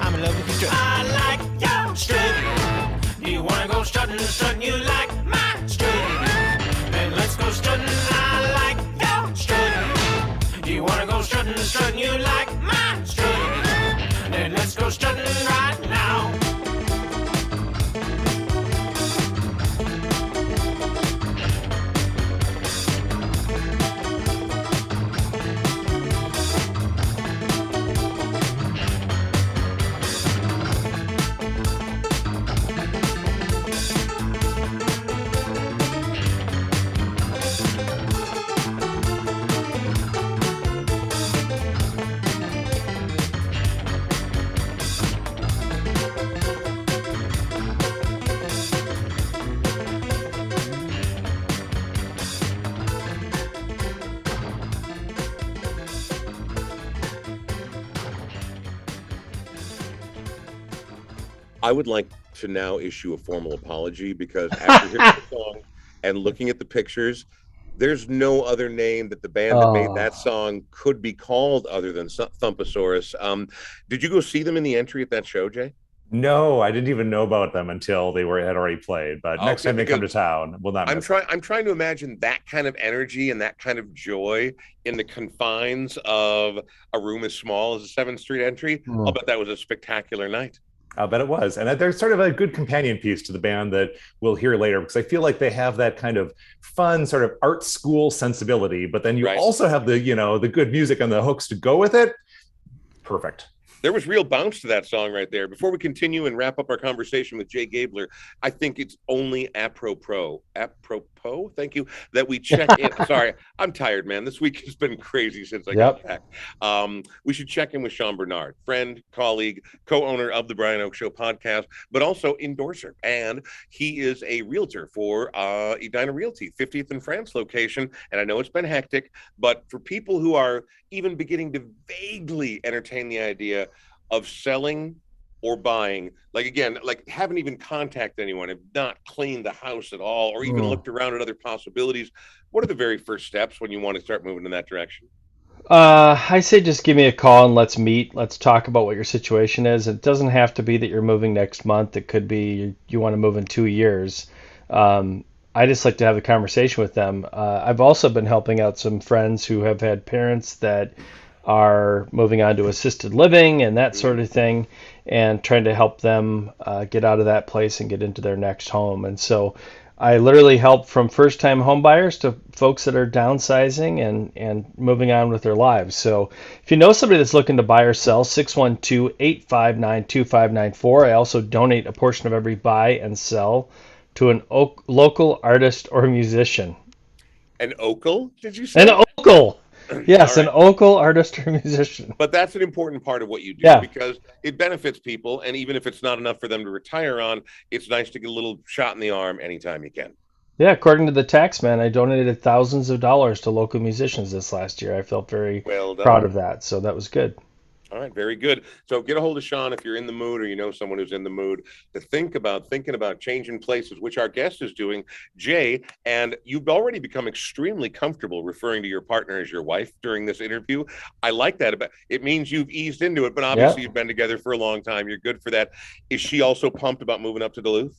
I'm in love with your strut. I like your strut. Do you wanna go strutting, strutting? You like my strut? Then let's go strutting. I like your strut. Do you wanna go strutting, strutting? You like my strut? Then let's go strutting right now. I would like to now issue a formal apology because after hearing the song and looking at the pictures, there's no other name that the band that made that Oh. song could be called other than Thumpasaurus. Um, did you go see them in the entry at that show, Jay? No, I didn't even know about them until they were had already played. But next time they come to town, we'll not I'm trying. I'm trying to imagine that kind of energy and that kind of joy in the confines of a room as small as a Seventh Street entry. Hmm. I'll bet that was a spectacular night. I'll bet it was. And they're sort of a good companion piece to the band that we'll hear later because I feel like they have that kind of fun sort of art school sensibility, but then you Right. also have the, you know, the good music and the hooks to go with it. Perfect. There was real bounce to that song right there. Before we continue and wrap up our conversation with Jay Gabler, I think it's only apropos, apropos, thank you, that we check in. Sorry, I'm tired, man. This week has been crazy since I got back. Um, we should check in with Sean Bernard, friend, colleague, co-owner of the Brian Oake Show podcast, but also endorser. And he is a realtor for uh, Edina Realty, 50th and France location. And I know it's been hectic, but for people who are even beginning to vaguely entertain the idea of selling or buying like again like haven't even contacted anyone have not cleaned the house at all or even Mm. looked around at other possibilities what are the very first steps when you want to start moving in that direction Uh, I say just give me a call and let's meet. Let's talk about what your situation is. It doesn't have to be that you're moving next month. It could be you, you want to move in two years. Um, I just like to have a conversation with them. Uh, I've also been helping out some friends who have had parents that are moving on to assisted living and that sort of thing, and trying to help them uh, get out of that place and get into their next home. And so I literally help from first time homebuyers to folks that are downsizing and, and moving on with their lives. So if you know somebody that's looking to buy or sell, 612 859 2594. I also donate a portion of every buy and sell to an oak, local artist or musician. an ocal did you say An ocal! Yes, All an local artist or musician. but that's an important part of what you do Yeah. because it benefits people and even if it's not enough for them to retire on it's nice to get a little shot in the arm anytime you can Yeah, according to the tax man, I donated thousands of dollars to local musicians this last year. I felt very well proud of that. So that was good. All right, very good. So get a hold of Sean if you're in the mood or you know someone who's in the mood to think about thinking about changing places, which our guest is doing, Jay. And you've already become extremely comfortable referring to your partner as your wife during this interview. I like that about it means you've eased into it, but obviously you've been together for a long time. You're good for that. Is she also pumped about moving up to Duluth?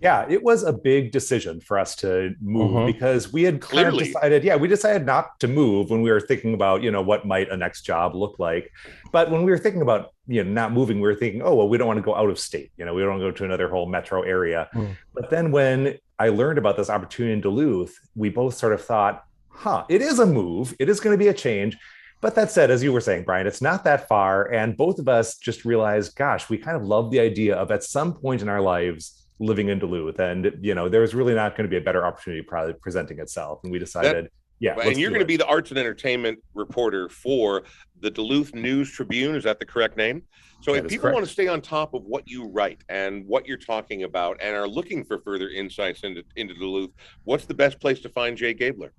Yeah, it was a big decision for us to move Mhm. because we had kind of Clearly. decided, yeah, we decided not to move when we were thinking about, you know, what might a next job look like. But when we were thinking about, you know, not moving, we were thinking, oh, well, we don't want to go out of state. You know, we don't want to go to another whole metro area. Mm. But then when I learned about this opportunity in Duluth, we both sort of thought, huh, it is a move. It is going to be a change. But that said, as you were saying, Brian, it's not that far. And both of us just realized, gosh, we kind of love the idea of at some point in our lives living in Duluth. And, you know, there was really not going to be a better opportunity probably presenting itself. And we decided Yeah, and you're going to be the arts and entertainment reporter for the Duluth News Tribune. Is that the correct name? So That if people correct. want to stay on top of what you write and what you're talking about and are looking for further insights into, into Duluth, what's the best place to find Jay Gabler?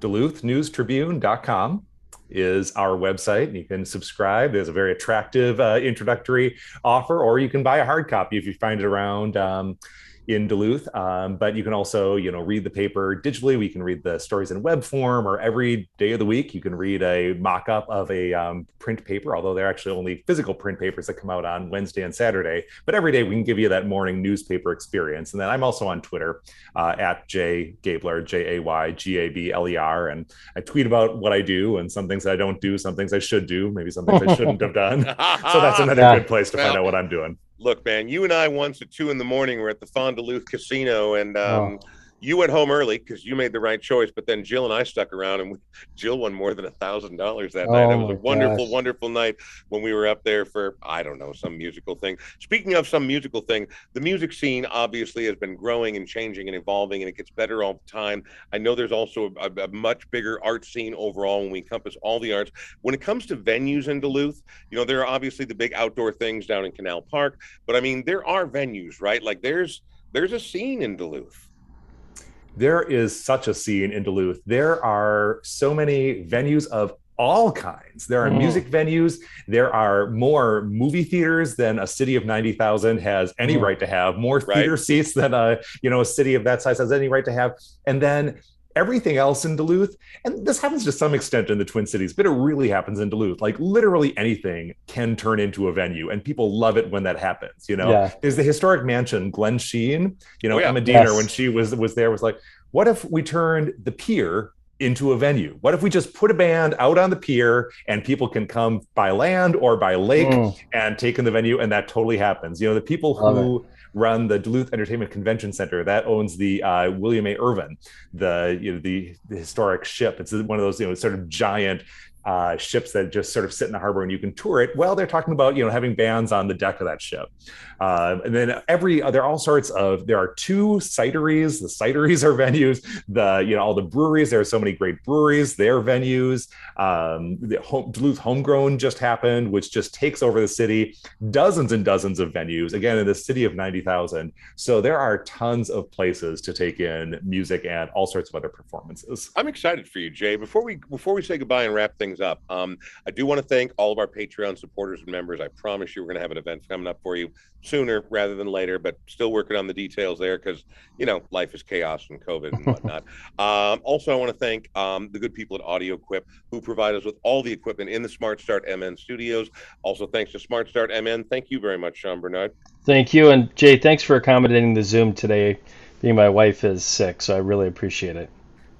DuluthNewsTribune.com is our website. And you can subscribe. There's a very attractive uh, introductory offer, or you can buy a hard copy if you find it around um, in Duluth. Um, but you can also, you know, read the paper digitally. We can read the stories in web form, or every day of the week you can read a mock-up of a um, print paper. Although they're actually only physical print papers that come out on Wednesday and Saturday. But every day we can give you that morning newspaper experience. And then I'm also on Twitter uh, at J Gabler, J A Y G A B L E R, and I tweet about what I do and some things that I don't do, some things I should do, maybe some things I shouldn't have done. So that's another Yeah. good place to find out what I'm doing. Look, man, you and I once at two in the morning were at the Fond du Duluth Casino, and um, Oh. You went home early because you made the right choice. But then Jill and I stuck around, and we, Jill won more than a thousand dollars that night. It Oh was a wonderful, gosh. wonderful night when we were up there for I don't know some musical thing. Speaking of some musical thing, the music scene obviously has been growing and changing and evolving, and it gets better all the time. I know there's also a, a much bigger art scene overall when we encompass all the arts. When it comes to venues in Duluth, you know, there are obviously the big outdoor things down in Canal Park, but I mean, there are venues, right? Like there's there's a scene in Duluth. There is such a scene in Duluth. There are so many venues of all kinds. There are Mm. music venues. There are more movie theaters than a city of 90,000 has any Mm. right to have, more Right. theater seats than a, you know, a city of that size has any right to have. And then everything else in Duluth, and this happens to some extent in the Twin Cities, but it really happens in Duluth. Like literally anything can turn into a venue, and people love it when that happens. You know, Yeah. there's the historic mansion, Glensheen. You know, Oh, yeah. Emma Diener Yes. when she was was there was like, what if we turned the pier into a venue? What if we just put a band out on the pier and people can come by land or by lake Mm. and take in the venue, and that totally happens. You know, the people Love who run the Duluth Entertainment Convention Center that owns the uh, William A. Irvin, the you know the, the historic ship. It's one of those you know sort of giant. Uh, ships that just sort of sit in the harbor and you can tour it. Well, they're talking about you know having bands on the deck of that ship, um, and then every there are all sorts of there are two cideries. The cideries are venues. The you know all the breweries. There are so many great breweries. They're venues. Um, the home, Duluth Homegrown just happened, which just takes over the city. Dozens and dozens of venues. Again, in the city of ninety thousand. So there are tons of places to take in music and all sorts of other performances. I'm excited for you, Jay. Before we before we say goodbye and wrap things up, um, I do want to thank all of our Patreon supporters and members. I promise you, we're going to have an event coming up for you sooner rather than later, but still working on the details there because you know life is chaos and COVID and whatnot. um, also, I want to thank um, the good people at Audio Equip who provide us with all the equipment in the Smart Start MN studios. Also, thanks to Smart Start MN. Thank you very much, Sean Bernard. Thank you. And Jay, thanks for accommodating the Zoom today, being my wife is sick. So I really appreciate it.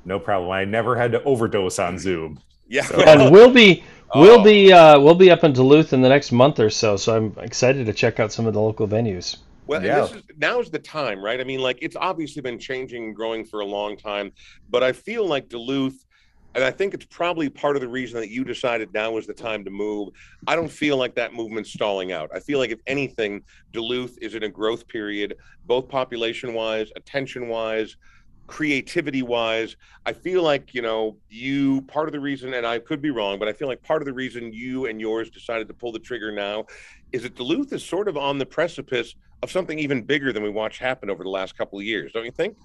No problem. I never had to overdose on Zoom. Yeah, And we'll be Oh. we'll be uh, we'll be up in Duluth in the next month or so. So I'm excited to check out some of the local venues. Well, Yeah. this is now's the time, right? I mean, like it's obviously been changing and growing for a long time, but I feel like Duluth, and I think it's probably part of the reason that you decided now was the time to move. I don't feel like that movement's stalling out. I feel like if anything, Duluth is in a growth period, both population wise, attention wise, creativity wise. I feel like, you know, you part of the reason, and I could be wrong, but I feel like part of the reason you and yours decided to pull the trigger now is that Duluth is sort of on the precipice of something even bigger than we watched happen over the last couple of years, don't you think?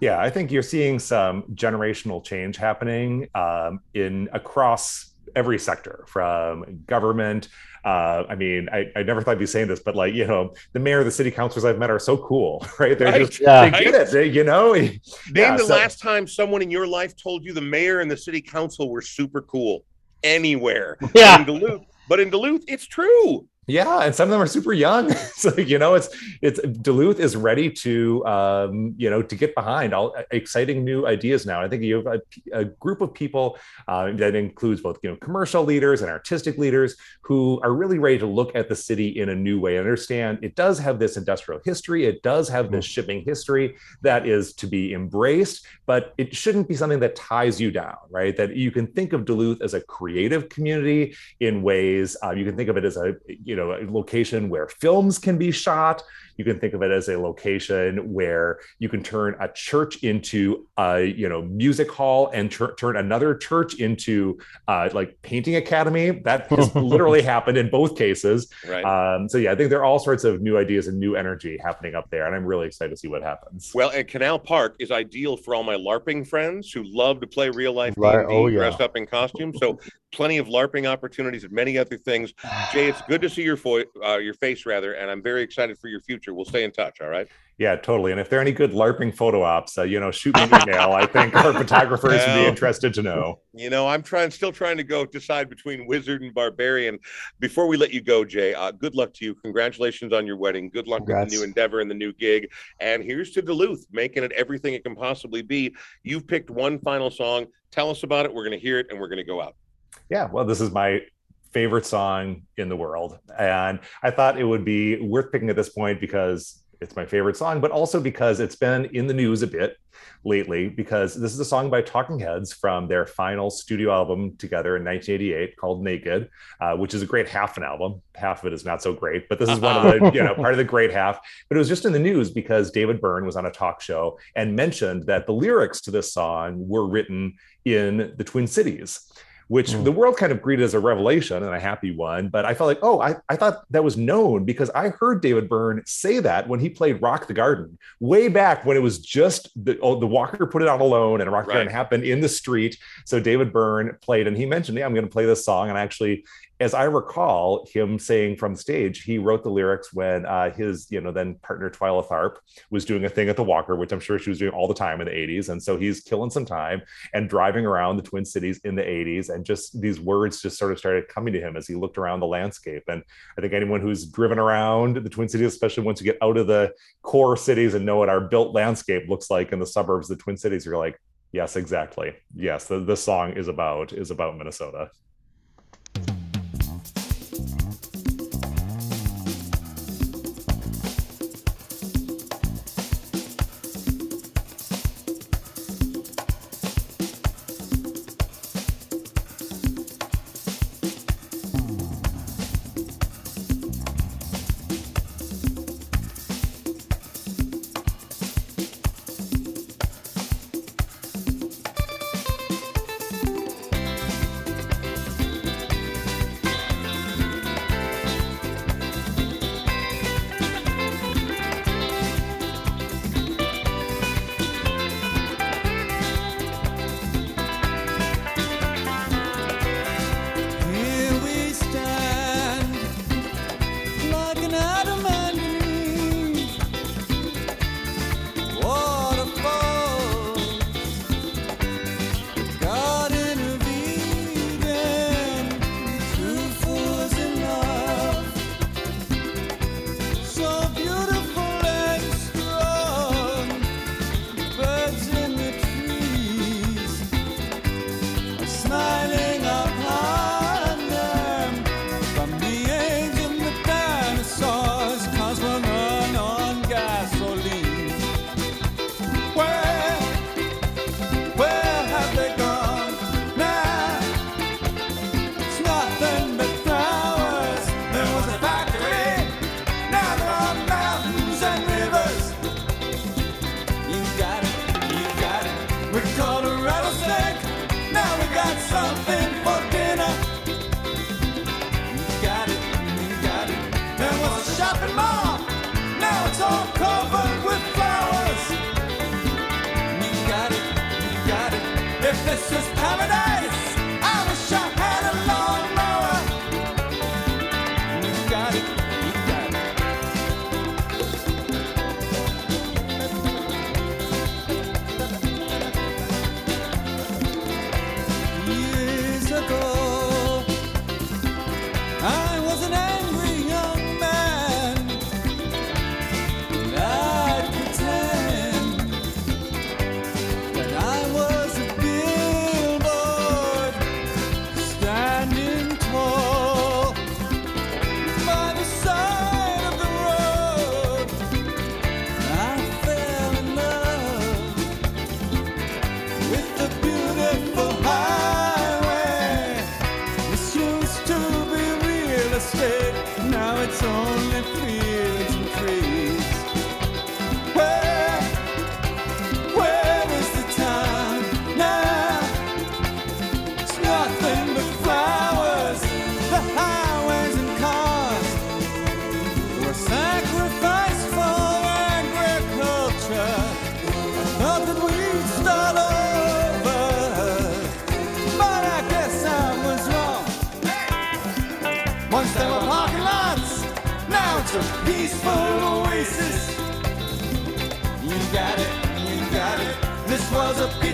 Yeah, I think you're seeing some generational change happening um, in across every sector, from government. Uh, I mean, I, I never thought I'd be saying this, but like you know, the mayor, the city councilors I've met are so cool, right? They're Right. just Yeah. they get it, they, you know. Name Yeah, the so- last time someone in your life told you the mayor and the city council were super cool anywhere. Yeah. In Duluth, but in Duluth, it's true. Yeah, and some of them are super young. so you know, it's it's Duluth is ready to um, you know to get behind all exciting new ideas now. I think you have a, a group of people uh, that includes both you know commercial leaders and artistic leaders who are really ready to look at the city in a new way. Understand it does have this industrial history, it does have this shipping history that is to be embraced, but it shouldn't be something that ties you down, right? That you can think of Duluth as a creative community in ways uh, you can think of it as a you know a location where films can be shot You can think of it as a location where you can turn a church into a you know music hall and tur- turn another church into uh, like painting academy. That has literally happened in both cases. Right. Um, so yeah, I think there are all sorts of new ideas and new energy happening up there, and I'm really excited to see what happens. Well, and Canal Park is ideal for all my LARPing friends who love to play real life Right, oh, yeah. dressed up in costume. So plenty of LARPing opportunities and many other things. Jay, it's good to see your fo- uh, your face rather, and I'm very excited for your future. We'll stay in touch. All right. Yeah, totally. And if there are any good LARPing photo ops, uh, you know, shoot me an email. I think our photographers would be interested to know. You know, I'm trying, still trying to go decide between wizard and barbarian. Before we let you go, Jay, uh, good luck to you. Congratulations on your wedding. Good luck with the new endeavor and the new gig. And here's to Duluth, making it everything it can possibly be. You've picked one final song. Tell us about it. We're going to hear it and we're going to go out. Yeah, well, this is my favorite song in the world. And I thought it would be worth picking at this point because it's my favorite song, but also because it's been in the news a bit lately. Because this is a song by Talking Heads from their final studio album together in 1988 called Naked, uh, which is a great half an album. Half of it is not so great, but this is one of the, you know, part of the great half. But it was just in the news because David Byrne was on a talk show and mentioned that the lyrics to this song were written in the Twin Cities which Mm. the world kind of greeted as a revelation and a happy one. But I felt like, oh, I, I thought that was known because I heard David Byrne say that when he played Rock the Garden way back when it was just the, oh, the Walker put it out alone and Rock the Right. Garden happened in the street. So David Byrne played and he mentioned, yeah, I'm going to play this song. And actually, as I recall him saying from stage, he wrote the lyrics when uh, his, you know, then partner Twyla Tharp was doing a thing at the Walker, which I'm sure she was doing all the time in the 80s. And so he's killing some time and driving around the Twin Cities in the 80s. And just these words just sort of started coming to him as he looked around the landscape. And I think anyone who's driven around the Twin Cities, especially once you get out of the core cities and know what our built landscape looks like in the suburbs of the Twin Cities, you're like, yes, exactly. Yes, the, the song is about is about Minnesota. It.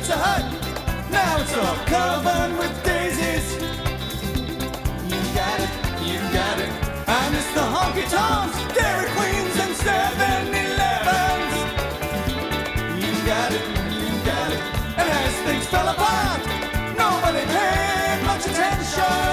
Was a Hut, now it's all covered with daisies. You got it, you got it. I miss the honky tonks, Dairy Queens, and 7 Elevens. You got it, you got it. And as things fell apart, nobody paid much attention.